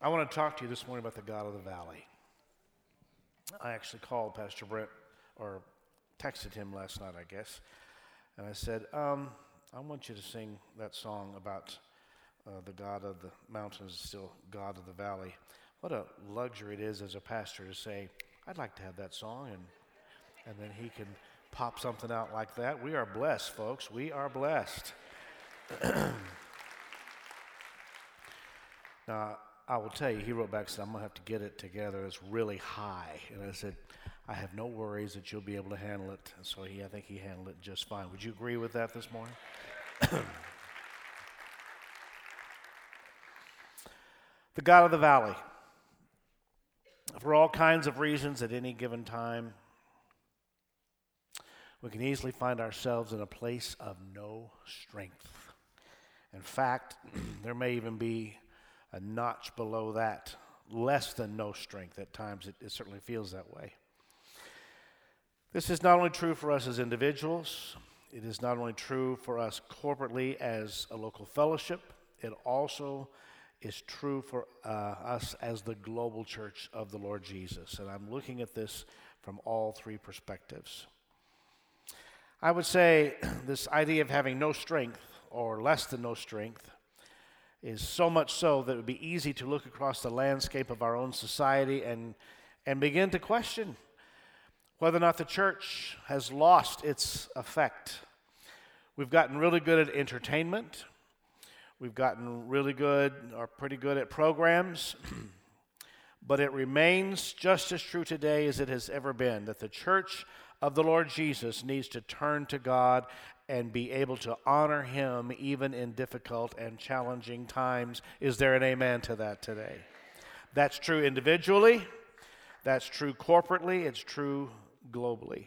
I want to talk to you this morning about the God of the Valley. I actually called Pastor Brent, or texted him last night, I guess, and I said, um, I want you to sing that song about uh, the God of the mountains is still God of the valley. What a luxury it is as a pastor to say, I'd like to have that song, and, and then he can pop something out like that. We are blessed, folks. We are blessed. now, I will tell you, he wrote back and said, I'm going to have to get it together. It's really high. And I said, I have no worries that you'll be able to handle it. And so he, I think he handled it just fine. Would you agree with that this morning? the God of the valley. For all kinds of reasons at any given time, we can easily find ourselves in a place of no strength. In fact, there may even be a notch below that, less than no strength. At times, it, it certainly feels that way. This is not only true for us as individuals, it is not only true for us corporately as a local fellowship, it also is true for uh, us as the global church of the Lord Jesus. And I'm looking at this from all three perspectives. I would say this idea of having no strength or less than no strength is so much so that it would be easy to look across the landscape of our own society and, and begin to question whether or not the church has lost its effect. We've gotten really good at entertainment. We've gotten really good or pretty good at programs. but it remains just as true today as it has ever been that the church of the Lord Jesus needs to turn to God and be able to honor Him even in difficult and challenging times. Is there an amen to that today? That's true individually, that's true corporately, it's true globally.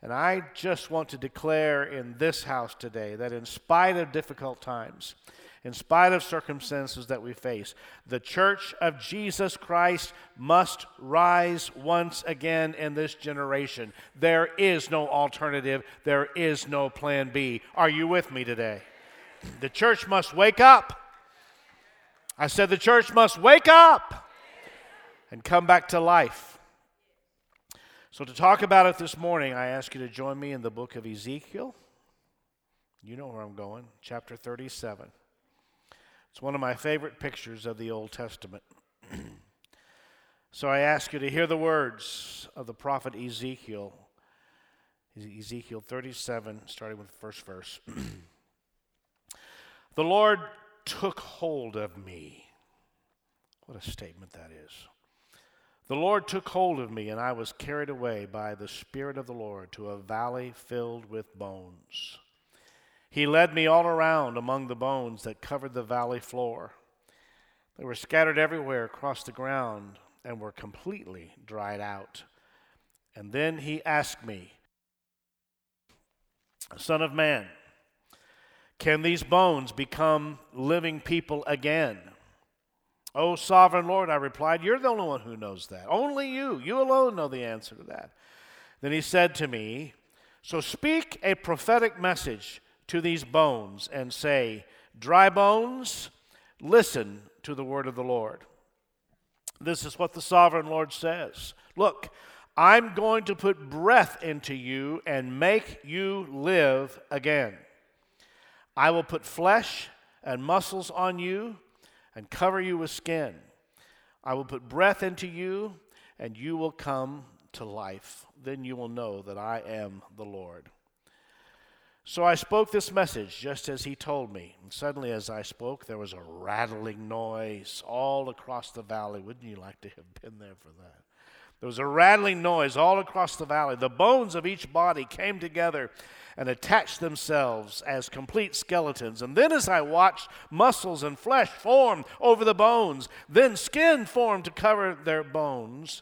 And I just want to declare in this house today that in spite of difficult times, in spite of circumstances that we face, the church of Jesus Christ must rise once again in this generation. There is no alternative, there is no plan B. Are you with me today? The church must wake up. I said the church must wake up and come back to life. So, to talk about it this morning, I ask you to join me in the book of Ezekiel. You know where I'm going, chapter 37. It's one of my favorite pictures of the Old Testament. so, I ask you to hear the words of the prophet Ezekiel. Ezekiel 37, starting with the first verse. the Lord took hold of me. What a statement that is. The Lord took hold of me, and I was carried away by the Spirit of the Lord to a valley filled with bones. He led me all around among the bones that covered the valley floor. They were scattered everywhere across the ground and were completely dried out. And then he asked me, Son of man, can these bones become living people again? Oh, sovereign Lord, I replied, You're the only one who knows that. Only you. You alone know the answer to that. Then he said to me, So speak a prophetic message to these bones and say, Dry bones, listen to the word of the Lord. This is what the sovereign Lord says Look, I'm going to put breath into you and make you live again. I will put flesh and muscles on you and cover you with skin. I will put breath into you, and you will come to life. Then you will know that I am the Lord. So I spoke this message just as he told me. And suddenly, as I spoke, there was a rattling noise all across the valley. Wouldn't you like to have been there for that? There was a rattling noise all across the valley. The bones of each body came together and attached themselves as complete skeletons. And then, as I watched, muscles and flesh formed over the bones. Then skin formed to cover their bones,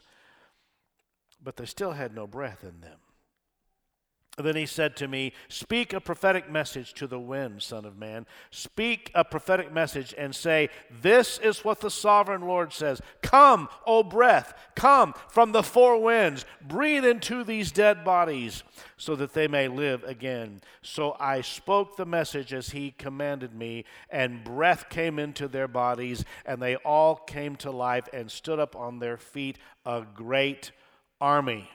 but they still had no breath in them. Then he said to me, Speak a prophetic message to the wind, Son of Man. Speak a prophetic message and say, This is what the sovereign Lord says Come, O breath, come from the four winds, breathe into these dead bodies, so that they may live again. So I spoke the message as he commanded me, and breath came into their bodies, and they all came to life and stood up on their feet, a great army.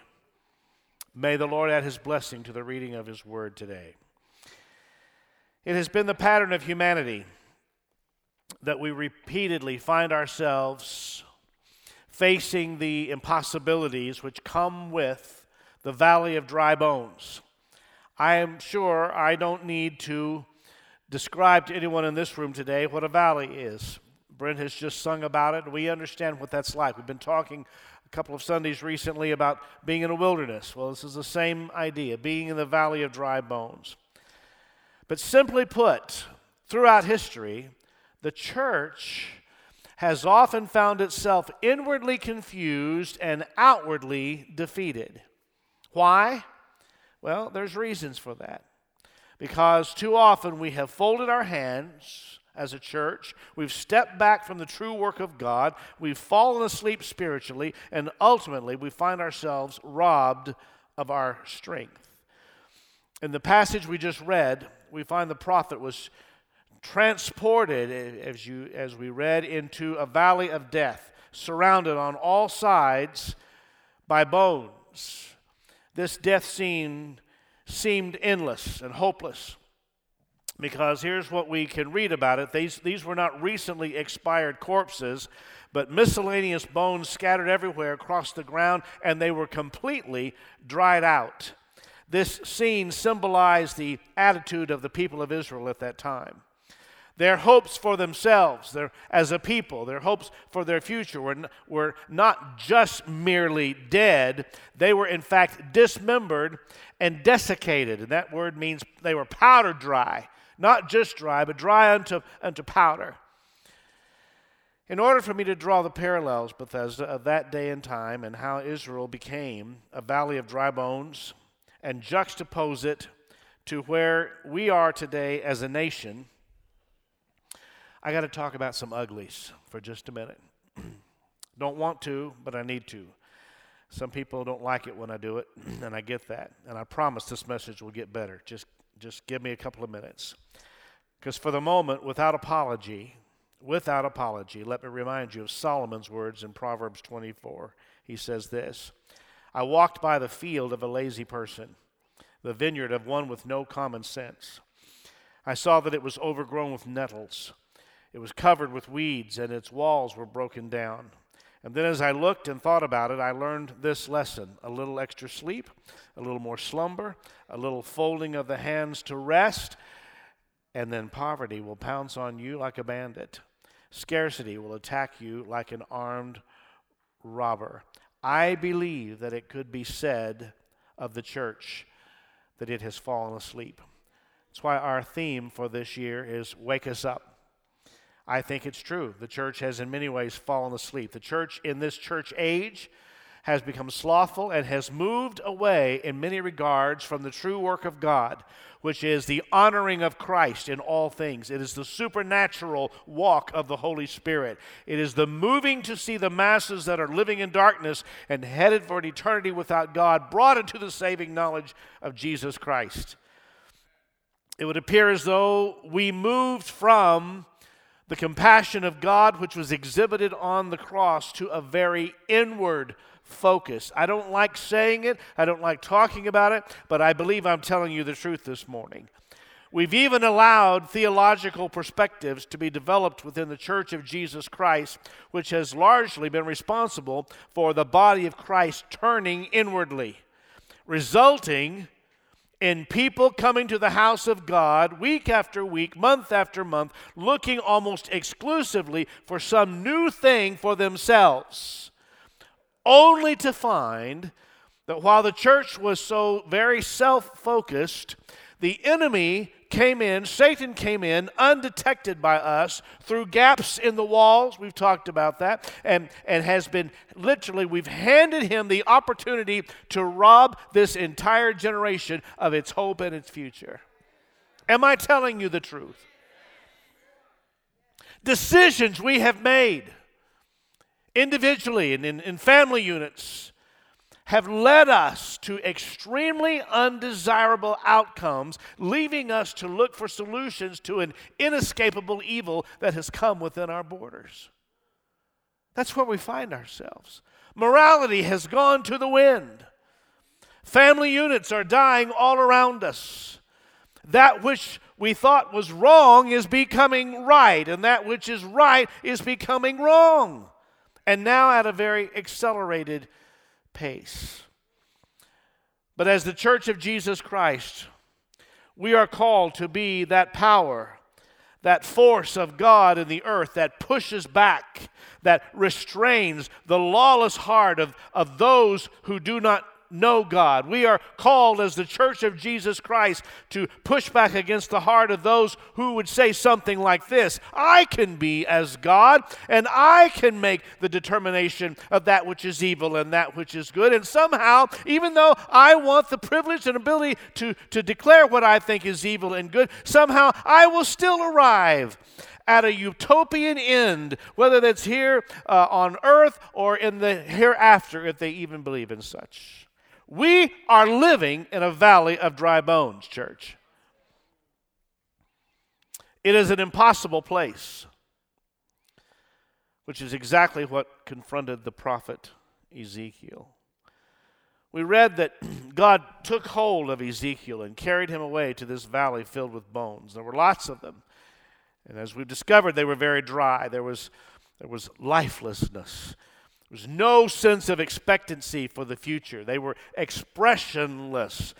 May the Lord add his blessing to the reading of his word today. It has been the pattern of humanity that we repeatedly find ourselves facing the impossibilities which come with the valley of dry bones. I am sure I don't need to describe to anyone in this room today what a valley is. Brent has just sung about it. We understand what that's like. We've been talking couple of Sundays recently about being in a wilderness. Well, this is the same idea being in the valley of dry bones. But simply put, throughout history, the church has often found itself inwardly confused and outwardly defeated. Why? Well, there's reasons for that. Because too often we have folded our hands as a church. We've stepped back from the true work of God. We've fallen asleep spiritually, and ultimately we find ourselves robbed of our strength. In the passage we just read, we find the prophet was transported, as, you, as we read, into a valley of death, surrounded on all sides by bones. This death scene seemed endless and hopeless because here's what we can read about it. These, these were not recently expired corpses, but miscellaneous bones scattered everywhere across the ground, and they were completely dried out. This scene symbolized the attitude of the people of Israel at that time. Their hopes for themselves, their, as a people, their hopes for their future were, were not just merely dead, they were in fact dismembered and desiccated. And that word means they were powder dry not just dry, but dry unto, unto powder. In order for me to draw the parallels, Bethesda, of that day and time and how Israel became a valley of dry bones and juxtapose it to where we are today as a nation, I got to talk about some uglies for just a minute. don't want to, but I need to. Some people don't like it when I do it, and I get that. And I promise this message will get better. Just just give me a couple of minutes. Because for the moment, without apology, without apology, let me remind you of Solomon's words in Proverbs 24. He says this I walked by the field of a lazy person, the vineyard of one with no common sense. I saw that it was overgrown with nettles. It was covered with weeds, and its walls were broken down. And then as I looked and thought about it, I learned this lesson a little extra sleep, a little more slumber, a little folding of the hands to rest, and then poverty will pounce on you like a bandit. Scarcity will attack you like an armed robber. I believe that it could be said of the church that it has fallen asleep. That's why our theme for this year is Wake Us Up. I think it's true. The church has, in many ways, fallen asleep. The church in this church age has become slothful and has moved away, in many regards, from the true work of God, which is the honoring of Christ in all things. It is the supernatural walk of the Holy Spirit. It is the moving to see the masses that are living in darkness and headed for an eternity without God brought into the saving knowledge of Jesus Christ. It would appear as though we moved from the compassion of God, which was exhibited on the cross, to a very inward focus. I don't like saying it, I don't like talking about it, but I believe I'm telling you the truth this morning. We've even allowed theological perspectives to be developed within the Church of Jesus Christ, which has largely been responsible for the body of Christ turning inwardly, resulting in people coming to the house of God week after week, month after month, looking almost exclusively for some new thing for themselves, only to find that while the church was so very self focused, the enemy came in, Satan came in undetected by us through gaps in the walls. We've talked about that. And, and has been literally, we've handed him the opportunity to rob this entire generation of its hope and its future. Am I telling you the truth? Decisions we have made individually and in, in family units have led us to extremely undesirable outcomes, leaving us to look for solutions to an inescapable evil that has come within our borders. That's where we find ourselves. Morality has gone to the wind. Family units are dying all around us. That which we thought was wrong is becoming right, and that which is right is becoming wrong. And now at a very accelerated pace. But as the church of Jesus Christ, we are called to be that power, that force of God in the earth that pushes back, that restrains the lawless heart of, of those who do not know God. We are called as the church of Jesus Christ to push back against the heart of those who would say something like this I can be as God, and I can make the determination of that which is evil and that which is good. And somehow, even though I want the privilege and ability to, to declare what I think is evil and good, somehow I will still arrive at a utopian end, whether that's here uh, on earth or in the hereafter, if they even believe in such. We are living in a valley of dry bones, church. It is an impossible place, which is exactly what confronted the prophet Ezekiel. We read that God took hold of Ezekiel and carried him away to this valley filled with bones. There were lots of them. And as we've discovered, they were very dry. There was, there was lifelessness. Was no sense of expectancy for the future. They were expressionless.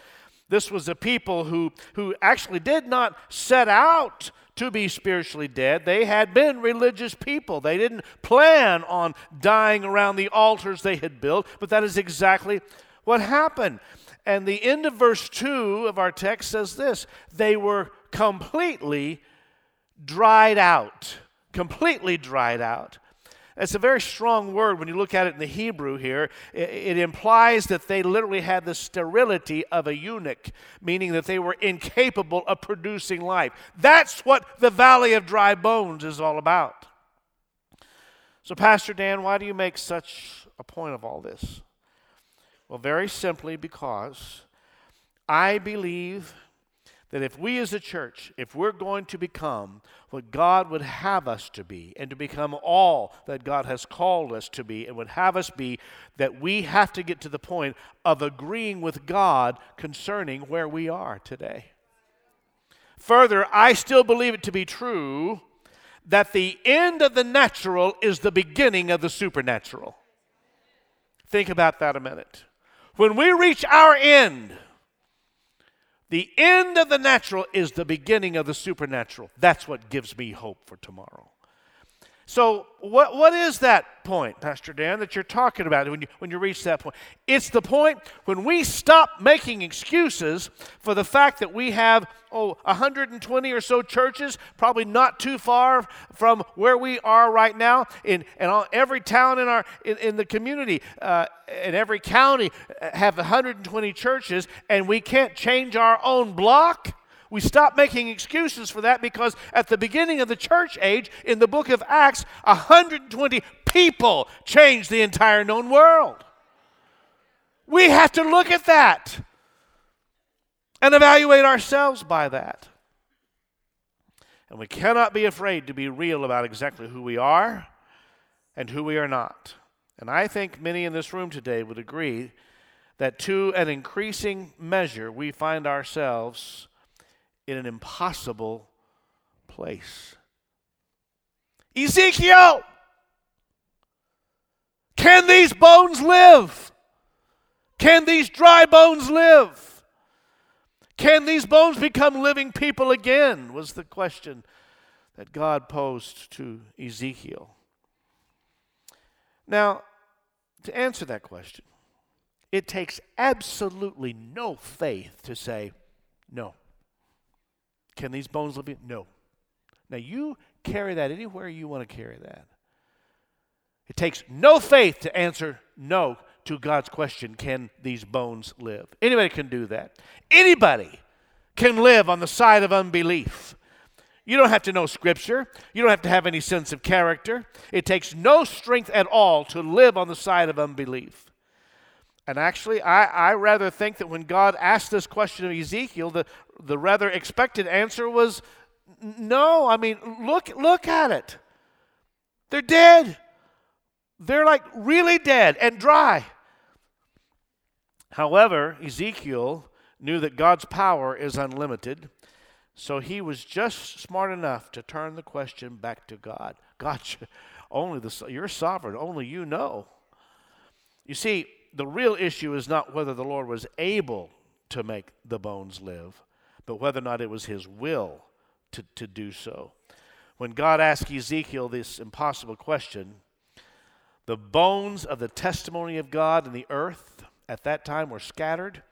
This was a people who, who actually did not set out to be spiritually dead. They had been religious people. They didn't plan on dying around the altars they had built, but that is exactly what happened. And the end of verse 2 of our text says this they were completely dried out. Completely dried out. It's a very strong word when you look at it in the Hebrew here. It, it, implies that they literally had the sterility of a eunuch, meaning that they were incapable of producing life. That's what the valley of dry bones is all about. So, Pastor Dan, why do you make such a point of all this? Well, very simply because I believe that if we as a church, if we're going to become what God would have us to be, and to become all that God has called us to be, and would have us be, that we have to get to the point of agreeing with God concerning where we are today. Further, I still believe it to be true that the end of the natural is the beginning of the supernatural. Think about that a minute. When we reach our end, the end of the natural is the beginning of the supernatural. That's what gives me hope for tomorrow. So, what, what is that point, Pastor Dan, that you're talking about when you, when you reach that point? It's the point when we stop making excuses for the fact that we have, oh, 120 or so churches, probably not too far from where we are right now, in, in all, every town in, our, in, in the community, uh, in every county, uh, have 120 churches, and we can't change our own block. We stop making excuses for that because at the beginning of the church age, in the book of Acts, 120 people changed the entire known world. We have to look at that and evaluate ourselves by that. And we cannot be afraid to be real about exactly who we are and who we are not. And I think many in this room today would agree that to an increasing measure, we find ourselves in an impossible place. Ezekiel, can these bones live? Can these dry bones live? Can these bones become living people again? Was the question that God posed to Ezekiel. Now, to answer that question, it takes absolutely no faith to say no. Can these bones live? No. Now you carry that anywhere you want to carry that. It takes no faith to answer no to God's question can these bones live? Anybody can do that. Anybody can live on the side of unbelief. You don't have to know Scripture. You don't have to have any sense of character. It takes no strength at all to live on the side of unbelief. And actually, I, I rather think that when God asked this question of Ezekiel, the, the rather expected answer was no. I mean, look, look at it. They're dead. They're like really dead and dry. However, Ezekiel knew that God's power is unlimited, so he was just smart enough to turn the question back to God. God, only the, you're sovereign, only you know. You see, the real issue is not whether the Lord was able to make the bones live, but whether or not it was his will to, to do so. When God asked Ezekiel this impossible question, the bones of the testimony of God in the earth at that time were scattered,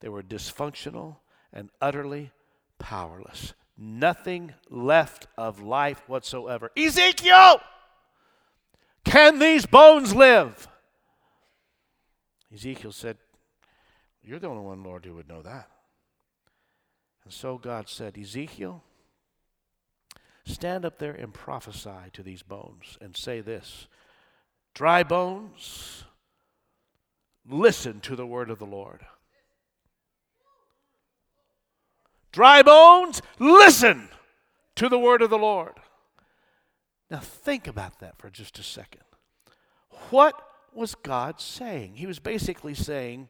they were dysfunctional and utterly powerless. Nothing left of life whatsoever. Ezekiel, can these bones live? Ezekiel said, You're the only one, Lord, who would know that. And so God said, Ezekiel, stand up there and prophesy to these bones and say this Dry bones, listen to the word of the Lord. Dry bones, listen to the word of the Lord. Now, think about that for just a second. What was God saying? He was basically saying,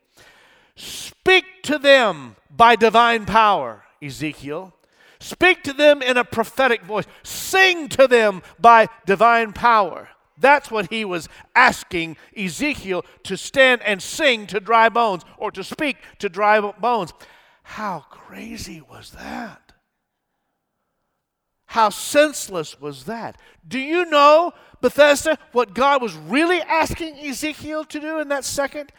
Speak to them by divine power, Ezekiel. Speak to them in a prophetic voice. Sing to them by divine power. That's what he was asking Ezekiel to stand and sing to dry bones or to speak to dry bones. How crazy was that? How senseless was that? Do you know, Bethesda, what God was really asking Ezekiel to do in that second?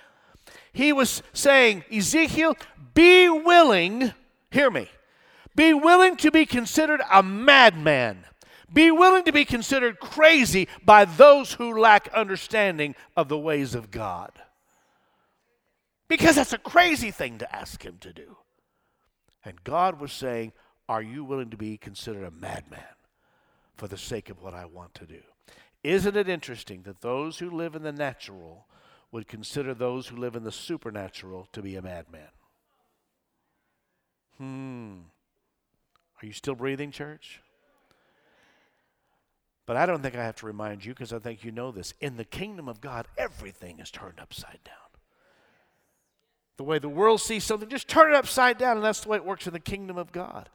He was saying, Ezekiel, be willing, hear me, be willing to be considered a madman be willing to be considered crazy by those who lack understanding of the ways of God. Because that's a crazy thing to ask him to do. And God was saying, Are you willing to be considered a madman for the sake of what I want to do? Isn't it interesting that those who live in the natural would consider those who live in the supernatural to be a madman? Hmm. Are you still breathing, church? But I don't think I have to remind you because I think you know this. In the kingdom of God, everything is turned upside down. The way the world sees something, just turn it upside down, and that's the way it works in the kingdom of God.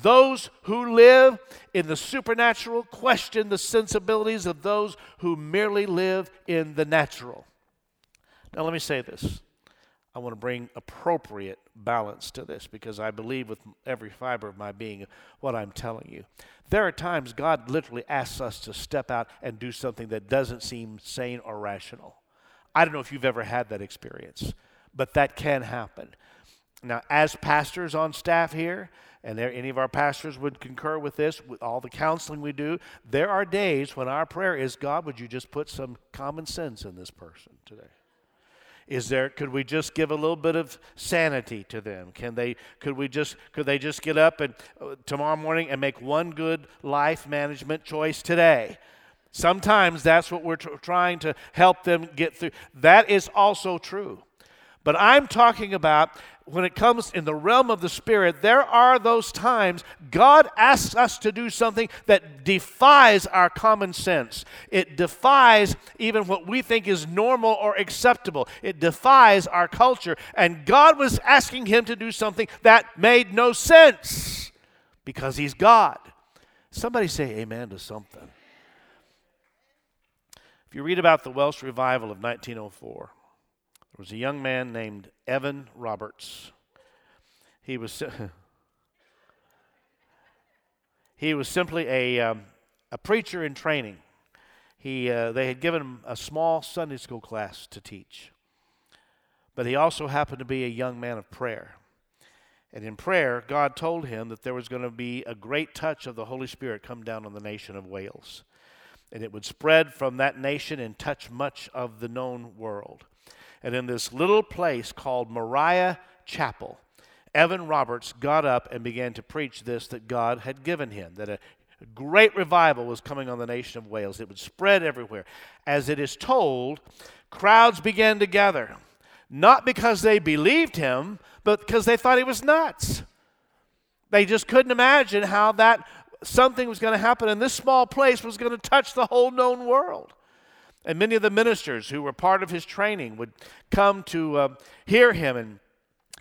Those who live in the supernatural question the sensibilities of those who merely live in the natural. Now, let me say this. I want to bring appropriate balance to this because I believe with every fiber of my being what I'm telling you. There are times God literally asks us to step out and do something that doesn't seem sane or rational. I don't know if you've ever had that experience, but that can happen. Now, as pastors on staff here, and there, any of our pastors would concur with this, with all the counseling we do, there are days when our prayer is, God, would you just put some common sense in this person today? Is there could we just give a little bit of sanity to them? Can they could we just could they just get up and uh, tomorrow morning and make one good life management choice today? Sometimes that's what we're tr- trying to help them get through. That is also true. But I'm talking about when it comes in the realm of the Spirit, there are those times God asks us to do something that defies our common sense. It defies even what we think is normal or acceptable. It defies our culture. And God was asking him to do something that made no sense because he's God. Somebody say amen to something. If you read about the Welsh revival of 1904, there was a young man named Evan Roberts. He was he was simply a um, a preacher in training. He uh, they had given him a small Sunday school class to teach, but he also happened to be a young man of prayer. And in prayer, God told him that there was going to be a great touch of the Holy Spirit come down on the nation of Wales. And it would spread from that nation and touch much of the known world. And in this little place called Moriah Chapel, Evan Roberts got up and began to preach this that God had given him, that a great revival was coming on the nation of Wales. It would spread everywhere. As it is told, crowds began to gather, not because they believed him, but because they thought he was nuts. They just couldn't imagine how that something was going to happen in this small place was going to touch the whole known world. And many of the ministers who were part of his training would come to uh, hear him and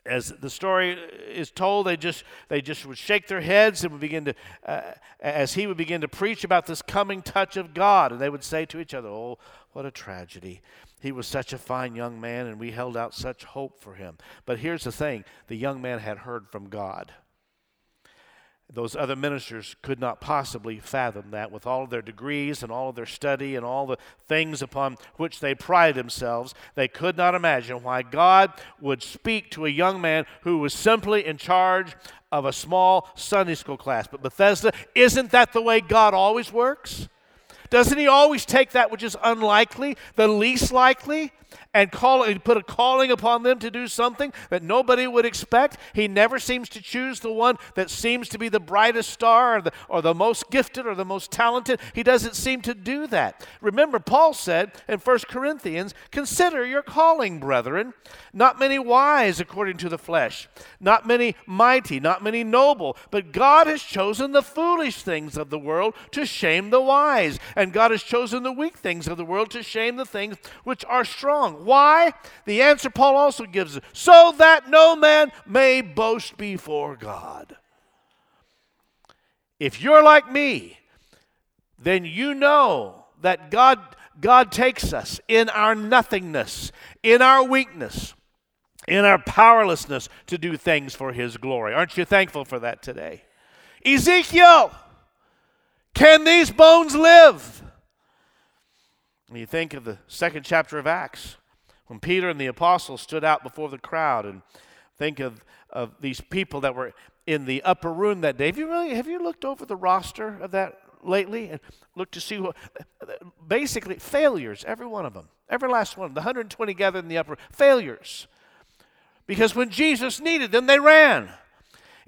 as the story is told, they just they just would shake their heads and would begin to, uh, as he would begin to preach about this coming touch of God, and they would say to each other, "Oh, what a tragedy! He was such a fine young man, and we held out such hope for him." But here's the thing: the young man had heard from God those other ministers could not possibly fathom that with all of their degrees and all of their study and all the things upon which they prided themselves. They could not imagine why God would speak to a young man who was simply in charge of a small Sunday school class. But Bethesda, isn't that the way God always works? Doesn't He always take that which is unlikely, the least likely, and call and put a calling upon them to do something that nobody would expect. He never seems to choose the one that seems to be the brightest star or the, or the most gifted or the most talented. He doesn't seem to do that. Remember, Paul said in 1 Corinthians, Consider your calling, brethren. Not many wise according to the flesh, not many mighty, not many noble, but God has chosen the foolish things of the world to shame the wise, and God has chosen the weak things of the world to shame the things which are strong why? The answer Paul also gives us so that no man may boast before God. If you're like me, then you know that God, God takes us in our nothingness, in our weakness, in our powerlessness to do things for His glory. Aren't you thankful for that today? Ezekiel, can these bones live? And you think of the second chapter of Acts when Peter and the apostles stood out before the crowd and think of, of these people that were in the upper room that day. Have you really have you looked over the roster of that lately and looked to see what basically failures, every one of them, every last one, of them. the 120 gathered in the upper failures. Because when Jesus needed them, they ran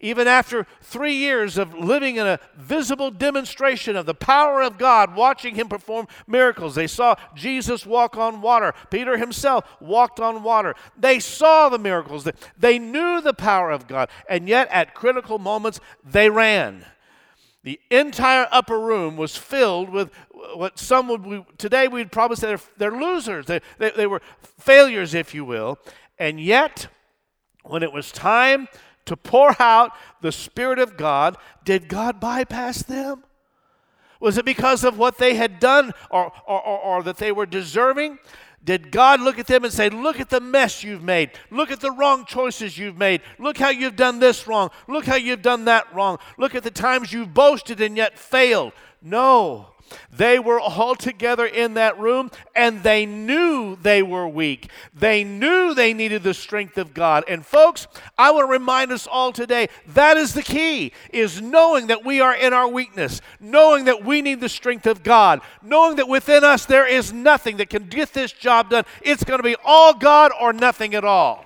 even after three years of living in a visible demonstration of the power of God, watching him perform miracles. They saw Jesus walk on water. Peter himself walked on water. They saw the miracles. They knew the power of God. And yet, at critical moments, they ran. The entire upper room was filled with what some would, today we'd probably say they're, they're losers. They, they, they were failures, if you will. And yet, when it was time to pour out the Spirit of God, did God bypass them? Was it because of what they had done or, or, or, or, that they were deserving? Did God look at them and say, Look at the mess you've made. Look at the wrong choices you've made. Look how you've done this wrong. Look how you've done that wrong. Look at the times you've boasted and yet failed. No. They were all together in that room and they knew they were weak. They knew they needed the strength of God. And folks, I want to remind us all today that is the key is knowing that we are in our weakness, knowing that we need the strength of God, knowing that within us there is nothing that can get this job done. It's going to be all God or nothing at all.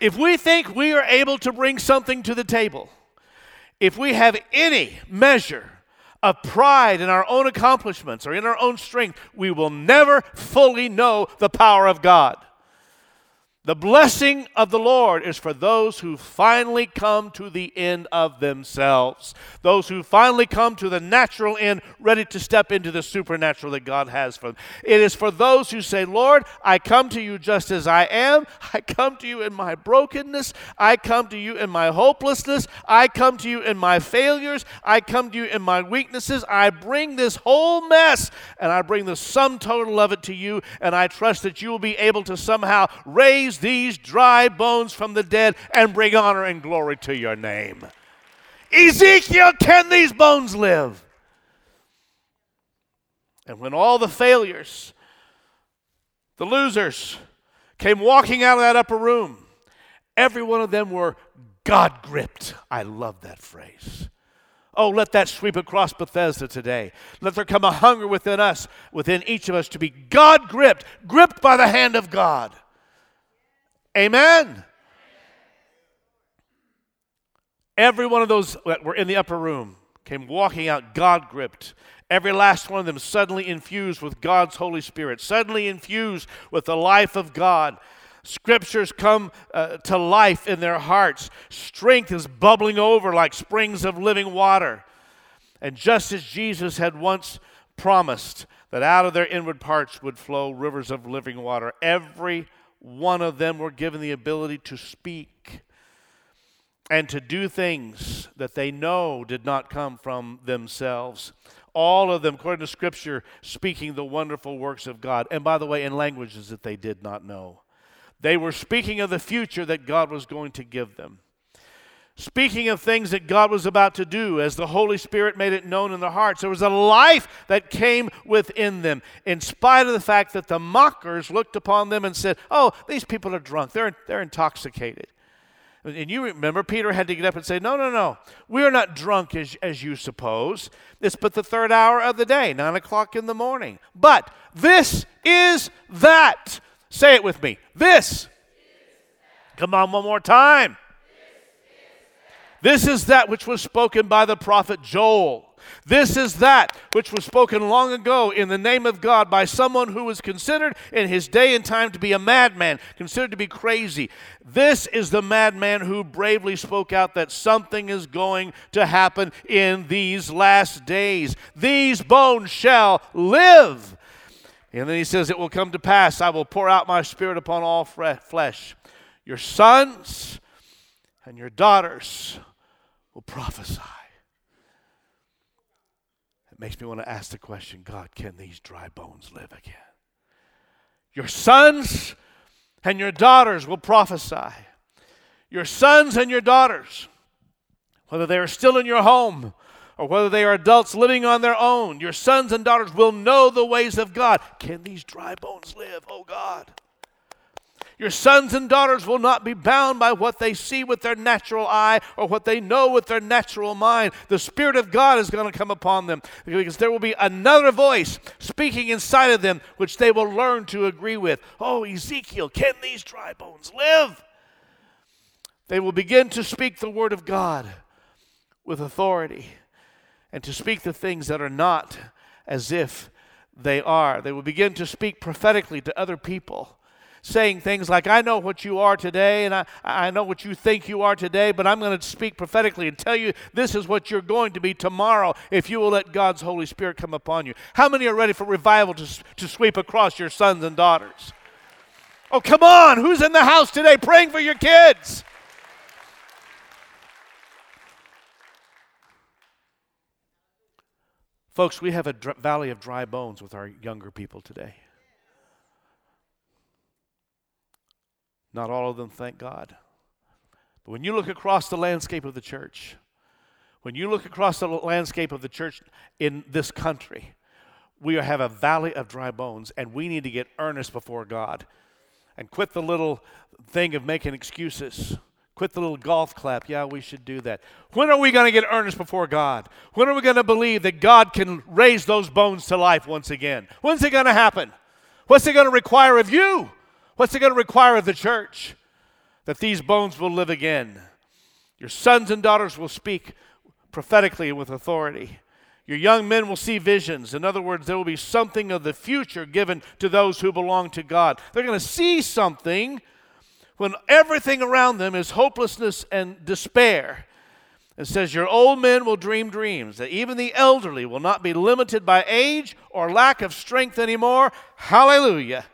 If we think we are able to bring something to the table, if we have any measure of pride in our own accomplishments or in our own strength, we will never fully know the power of God. The blessing of the Lord is for those who finally come to the end of themselves, those who finally come to the natural end, ready to step into the supernatural that God has for them. It is for those who say, Lord, I come to you just as I am. I come to you in my brokenness. I come to you in my hopelessness. I come to you in my failures. I come to you in my weaknesses. I bring this whole mess and I bring the sum total of it to you, and I trust that you will be able to somehow raise these dry bones from the dead and bring honor and glory to your name. Ezekiel, can these bones live? And when all the failures, the losers, came walking out of that upper room. Every one of them were God gripped. I love that phrase. Oh, let that sweep across Bethesda today. Let there come a hunger within us, within each of us, to be God gripped, gripped by the hand of God. Amen. Every one of those that were in the upper room came walking out God gripped. Every last one of them suddenly infused with God's Holy Spirit, suddenly infused with the life of God. Scriptures come uh, to life in their hearts. Strength is bubbling over like springs of living water. And just as Jesus had once promised that out of their inward parts would flow rivers of living water, every one of them were given the ability to speak and to do things that they know did not come from themselves. All of them, according to Scripture, speaking the wonderful works of God. And by the way, in languages that they did not know. They were speaking of the future that God was going to give them. Speaking of things that God was about to do as the Holy Spirit made it known in their hearts. There was a life that came within them, in spite of the fact that the mockers looked upon them and said, Oh, these people are drunk. They're, they're intoxicated. And you remember, Peter had to get up and say, No, no, no. We are not drunk as, as you suppose. It's but the third hour of the day, nine o'clock in the morning. But this is that Say it with me. This. Come on, one more time. This is that which was spoken by the prophet Joel. This is that which was spoken long ago in the name of God by someone who was considered in his day and time to be a madman, considered to be crazy. This is the madman who bravely spoke out that something is going to happen in these last days. These bones shall live. And then he says, It will come to pass, I will pour out my spirit upon all flesh. Your sons and your daughters will prophesy. It makes me want to ask the question God, can these dry bones live again? Your sons and your daughters will prophesy. Your sons and your daughters, whether they are still in your home or whether they are adults living on their own, your sons and daughters will know the ways of God. Can these dry bones live, oh God? Your sons and daughters will not be bound by what they see with their natural eye or what they know with their natural mind. The Spirit of God is going to come upon them because there will be another voice speaking inside of them which they will learn to agree with. Oh, Ezekiel, can these dry bones live? They will begin to speak the Word of God with authority and to speak the things that are not as if they are. They will begin to speak prophetically to other people, saying things like, I know what you are today, and I, I know what you think you are today, but I'm going to speak prophetically and tell you this is what you're going to be tomorrow if you will let God's Holy Spirit come upon you. How many are ready for revival to, to sweep across your sons and daughters? Oh, come on. Who's in the house today praying for your kids? Folks, we have a dr- valley of dry bones with our younger people today. Not all of them, thank God. But when you look across the landscape of the church, when you look across the landscape of the church in this country, we have a valley of dry bones, and we need to get earnest before God and quit the little thing of making excuses. Quit the little golf clap. Yeah, we should do that. When are we going to get earnest before God? When are we going to believe that God can raise those bones to life once again? When's it going to happen? What's it going to require of you? What's it going to require of the church? That these bones will live again. Your sons and daughters will speak prophetically with authority. Your young men will see visions. In other words, there will be something of the future given to those who belong to God. They're going to see something when everything around them is hopelessness and despair. It says, Your old men will dream dreams, that even the elderly will not be limited by age or lack of strength anymore. Hallelujah.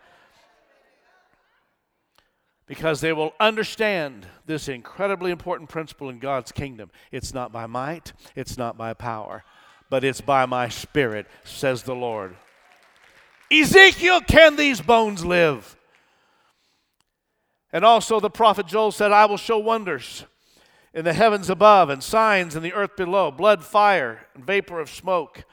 Because they will understand this incredibly important principle in God's kingdom. It's not by might, it's not by power, but it's by my spirit, says the Lord. Ezekiel, can these bones live? And also, the prophet Joel said, I will show wonders in the heavens above and signs in the earth below blood, fire, and vapor of smoke.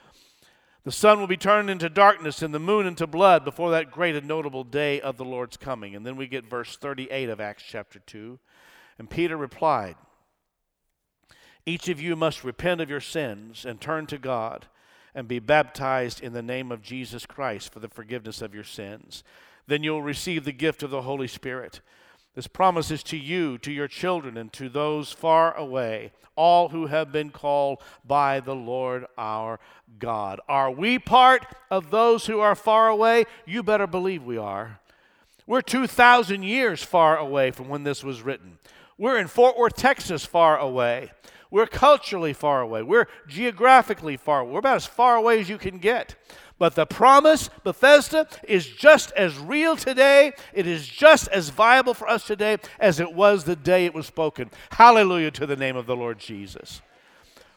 The sun will be turned into darkness and the moon into blood before that great and notable day of the Lord's coming. And then we get verse 38 of Acts chapter 2. And Peter replied, Each of you must repent of your sins and turn to God and be baptized in the name of Jesus Christ for the forgiveness of your sins. Then you'll receive the gift of the Holy Spirit. This promise is to you, to your children, and to those far away, all who have been called by the Lord our God. Are we part of those who are far away? You better believe we are. We're 2,000 years far away from when this was written. We're in Fort Worth, Texas, far away. We're culturally far away. We're geographically far away. We're about as far away as you can get. But the promise, Bethesda, is just as real today. It is just as viable for us today as it was the day it was spoken. Hallelujah to the name of the Lord Jesus.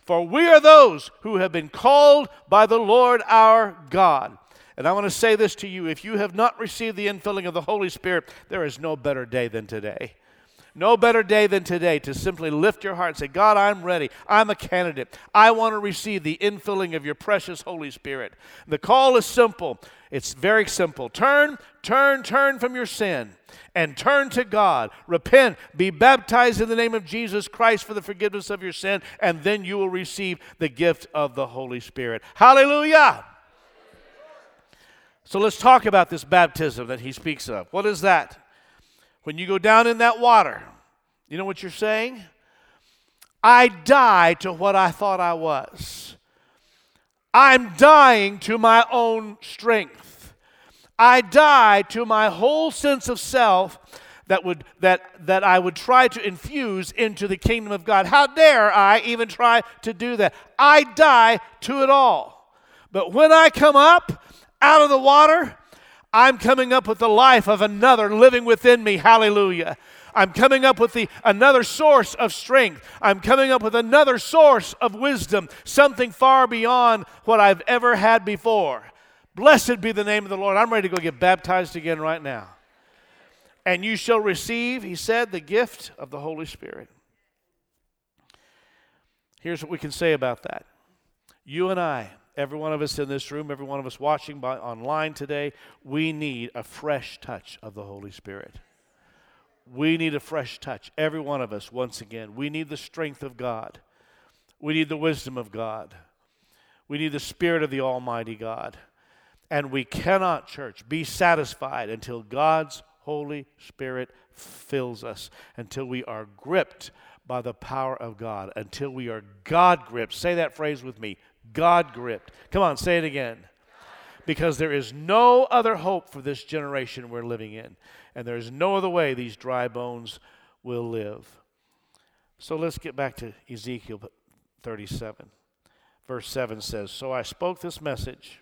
For we are those who have been called by the Lord our God. And I want to say this to you if you have not received the infilling of the Holy Spirit, there is no better day than today. No better day than today to simply lift your heart and say, God, I'm ready. I'm a candidate. I want to receive the infilling of your precious Holy Spirit. The call is simple. It's very simple. Turn, turn, turn from your sin and turn to God. Repent, be baptized in the name of Jesus Christ for the forgiveness of your sin, and then you will receive the gift of the Holy Spirit. Hallelujah! So let's talk about this baptism that he speaks of. What is that? When you go down in that water, you know what you're saying? I die to what I thought I was. I'm dying to my own strength. I die to my whole sense of self that would that that I would try to infuse into the kingdom of God. How dare I even try to do that? I die to it all. But when I come up out of the water, I'm coming up with the life of another living within me. Hallelujah. I'm coming up with the another source of strength. I'm coming up with another source of wisdom, something far beyond what I've ever had before. Blessed be the name of the Lord. I'm ready to go get baptized again right now. And you shall receive, he said, the gift of the Holy Spirit. Here's what we can say about that. You and I every one of us in this room, every one of us watching by online today, we need a fresh touch of the Holy Spirit. We need a fresh touch. Every one of us, once again. We need the strength of God. We need the wisdom of God. We need the Spirit of the Almighty God. And we cannot, church, be satisfied until God's Holy Spirit fills us, until we are gripped by the power of God, until we are God gripped. Say that phrase with me God gripped. Come on, say it again. Because there is no other hope for this generation we're living in, and there is no other way these dry bones will live. So let's get back to Ezekiel 37. Verse 7 says, So I spoke this message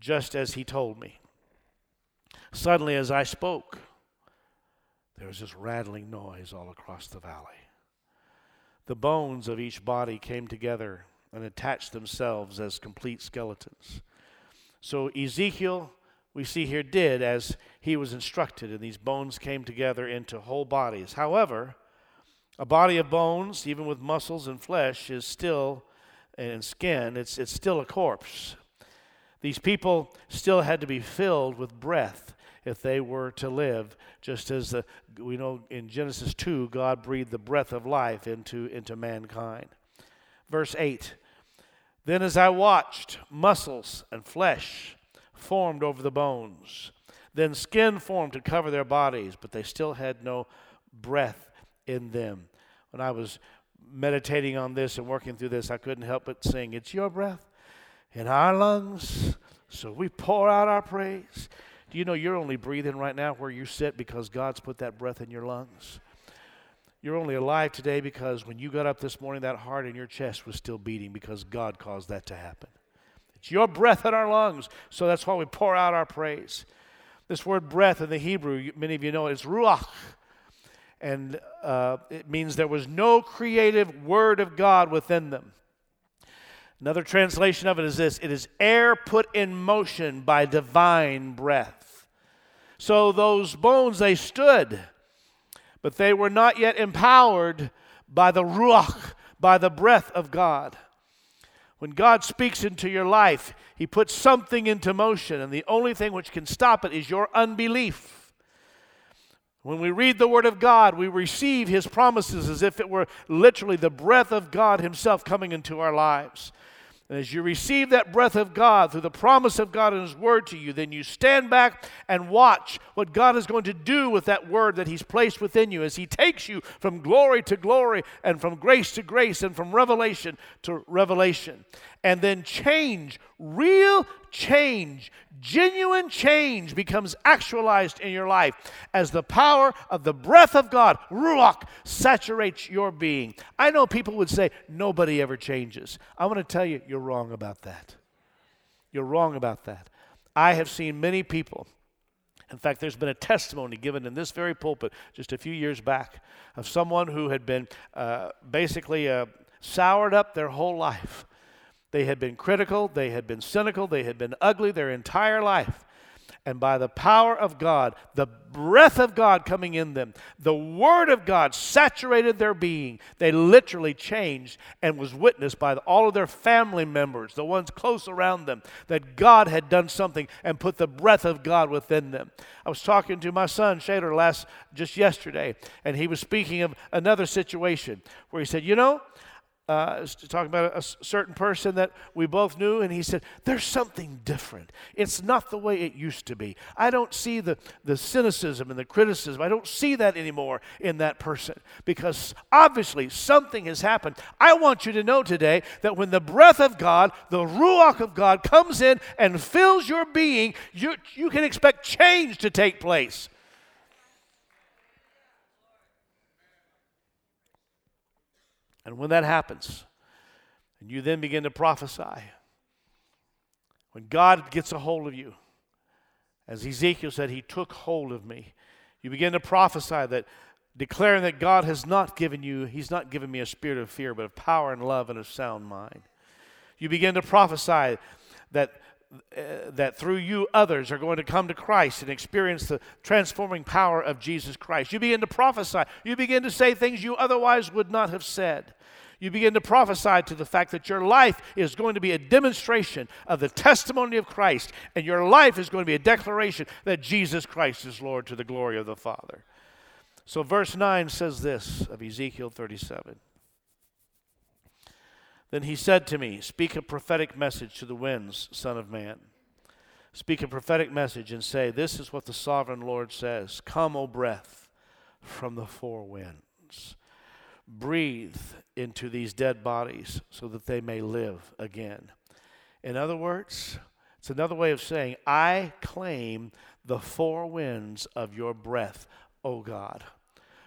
just as he told me. Suddenly, as I spoke, there was this rattling noise all across the valley. The bones of each body came together and attach themselves as complete skeletons. So Ezekiel, we see here, did as he was instructed, and these bones came together into whole bodies. However, a body of bones, even with muscles and flesh, is still, and skin, it's, it's still a corpse. These people still had to be filled with breath if they were to live, just as the, we know in Genesis 2, God breathed the breath of life into, into mankind. Verse 8 Then as I watched, muscles and flesh formed over the bones. Then skin formed to cover their bodies, but they still had no breath in them. When I was meditating on this and working through this, I couldn't help but sing, It's your breath in our lungs, so we pour out our praise. Do you know you're only breathing right now where you sit because God's put that breath in your lungs? You're only alive today because when you got up this morning, that heart in your chest was still beating because God caused that to happen. It's your breath in our lungs, so that's why we pour out our praise. This word breath in the Hebrew, many of you know, it's ruach. And uh, it means there was no creative word of God within them. Another translation of it is this it is air put in motion by divine breath. So those bones, they stood but they were not yet empowered by the Ruach, by the breath of God. When God speaks into your life, He puts something into motion, and the only thing which can stop it is your unbelief. When we read the Word of God, we receive His promises as if it were literally the breath of God Himself coming into our lives. And as you receive that breath of God through the promise of God and His Word to you, then you stand back and watch what God is going to do with that Word that He's placed within you as He takes you from glory to glory and from grace to grace and from revelation to revelation. And then change, real change, genuine change becomes actualized in your life as the power of the breath of God, Ruach, saturates your being. I know people would say, nobody ever changes. I want to tell you, you're wrong about that. You're wrong about that. I have seen many people. In fact, there's been a testimony given in this very pulpit just a few years back of someone who had been uh, basically uh, soured up their whole life they had been critical, they had been cynical, they had been ugly their entire life. And by the power of God, the breath of God coming in them, the Word of God saturated their being. They literally changed and was witnessed by all of their family members, the ones close around them, that God had done something and put the breath of God within them. I was talking to my son, Shader, last just yesterday, and he was speaking of another situation where he said, You know, uh, talking about a, a, certain person that we both knew, and he said, There's something different. It's not the way it used to be. I don't see the, the cynicism and the criticism. I don't see that anymore in that person because obviously something has happened. I want you to know today that when the breath of God, the Ruach of God, comes in and fills your being, you, you can expect change to take place. And when that happens, and you then begin to prophesy, when God gets a hold of you, as Ezekiel said, He took hold of me, you begin to prophesy that, declaring that God has not given you, He's not given me a spirit of fear, but of power and love and a sound mind. You begin to prophesy that uh, that through you others are going to come to Christ and experience the transforming power of Jesus Christ. You begin to prophesy. You begin to say things you otherwise would not have said. You begin to prophesy to the fact that your life is going to be a demonstration of the testimony of Christ, and your life is going to be a declaration that Jesus Christ is Lord to the glory of the Father. So, verse 9 says this of Ezekiel 37. Then he said to me, Speak a prophetic message to the winds, Son of Man. Speak a prophetic message and say, This is what the sovereign Lord says Come, O breath, from the four winds. Breathe into these dead bodies so that they may live again. In other words, it's another way of saying, I claim the four winds of your breath, O God,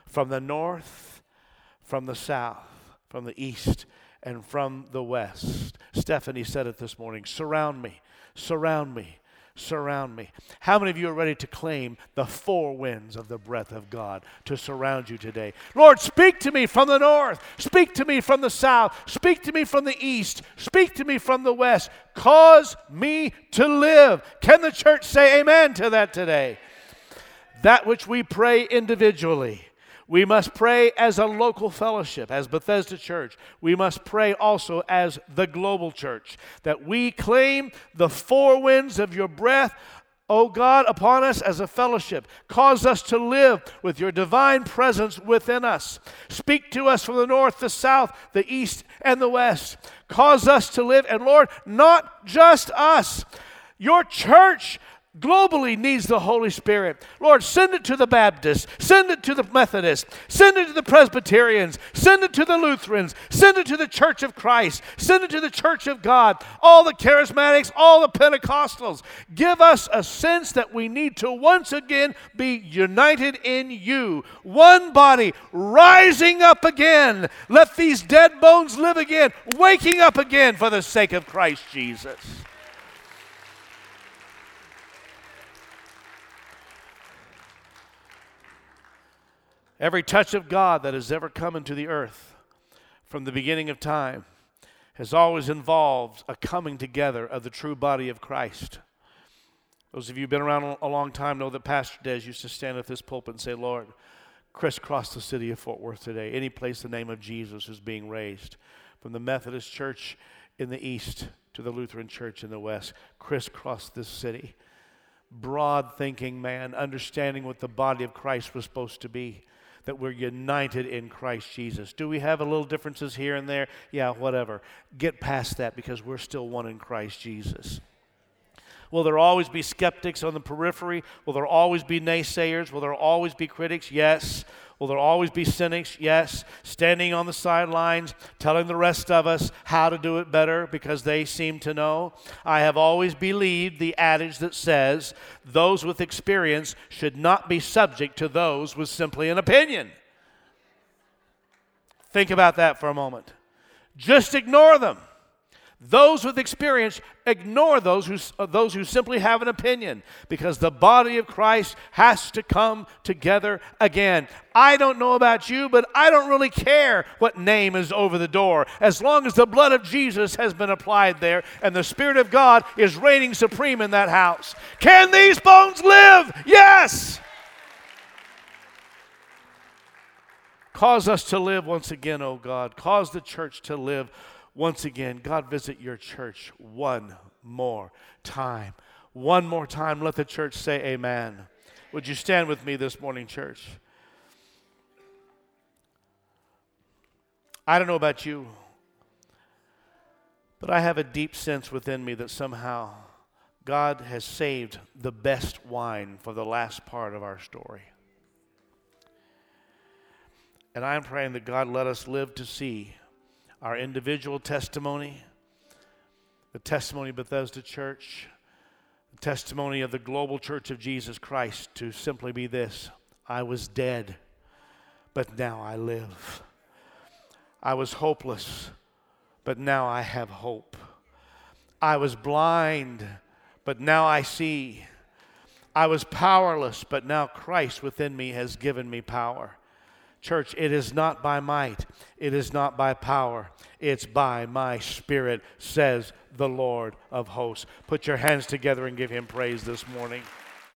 from the north, from the south, from the east, and from the west. Stephanie said it this morning surround me, surround me, surround me. How many of you are ready to claim the four winds of the breath of God to surround you today? Lord, speak to me from the north, speak to me from the south, speak to me from the east, speak to me from the west. Cause me to live. Can the church say amen to that today? That which we pray individually we must pray as a local fellowship, as Bethesda Church. We must pray also as the global church, that we claim the four winds of your breath, O God, upon us as a fellowship. Cause us to live with your divine presence within us. Speak to us from the north, the south, the east, and the west. Cause us to live, and Lord, not just us. Your church globally needs the Holy Spirit. Lord, send it to the Baptists, send it to the Methodists, send it to the Presbyterians, send it to the Lutherans, send it to the Church of Christ, send it to the Church of God, all the charismatics, all the Pentecostals. Give us a sense that we need to once again be united in you, one body, rising up again. Let these dead bones live again, waking up again for the sake of Christ Jesus. Every touch of God that has ever come into the earth from the beginning of time has always involved a coming together of the true body of Christ. Those of you who've been around a long time know that Pastor Des used to stand at this pulpit and say, Lord, crisscross the city of Fort Worth today. Any place the name of Jesus is being raised. From the Methodist Church in the east to the Lutheran church in the west, crisscross this city. Broad thinking man, understanding what the body of Christ was supposed to be, that we're united in Christ Jesus. Do we have a little differences here and there? Yeah, whatever. Get past that because we're still one in Christ Jesus. Will there always be skeptics on the periphery? Will there always be naysayers? Will there always be critics? Yes. Will there always be cynics? Yes. Standing on the sidelines, telling the rest of us how to do it better because they seem to know. I have always believed the adage that says those with experience should not be subject to those with simply an opinion. Think about that for a moment. Just ignore them. Those with experience ignore those who, uh, those who simply have an opinion because the body of Christ has to come together again. I don't know about you, but I don't really care what name is over the door as long as the blood of Jesus has been applied there and the Spirit of God is reigning supreme in that house. Can these bones live? Yes! Cause us to live once again, O oh God. Cause the church to live once again, God, visit your church one more time. One more time. Let the church say amen. Would you stand with me this morning, church? I don't know about you, but I have a deep sense within me that somehow God has saved the best wine for the last part of our story. And I'm praying that God let us live to see our individual testimony, the testimony of Bethesda Church, the testimony of the global church of Jesus Christ to simply be this I was dead, but now I live. I was hopeless, but now I have hope. I was blind, but now I see. I was powerless, but now Christ within me has given me power. Church, it is not by might, it is not by power, it's by my spirit, says the Lord of hosts. Put your hands together and give him praise this morning.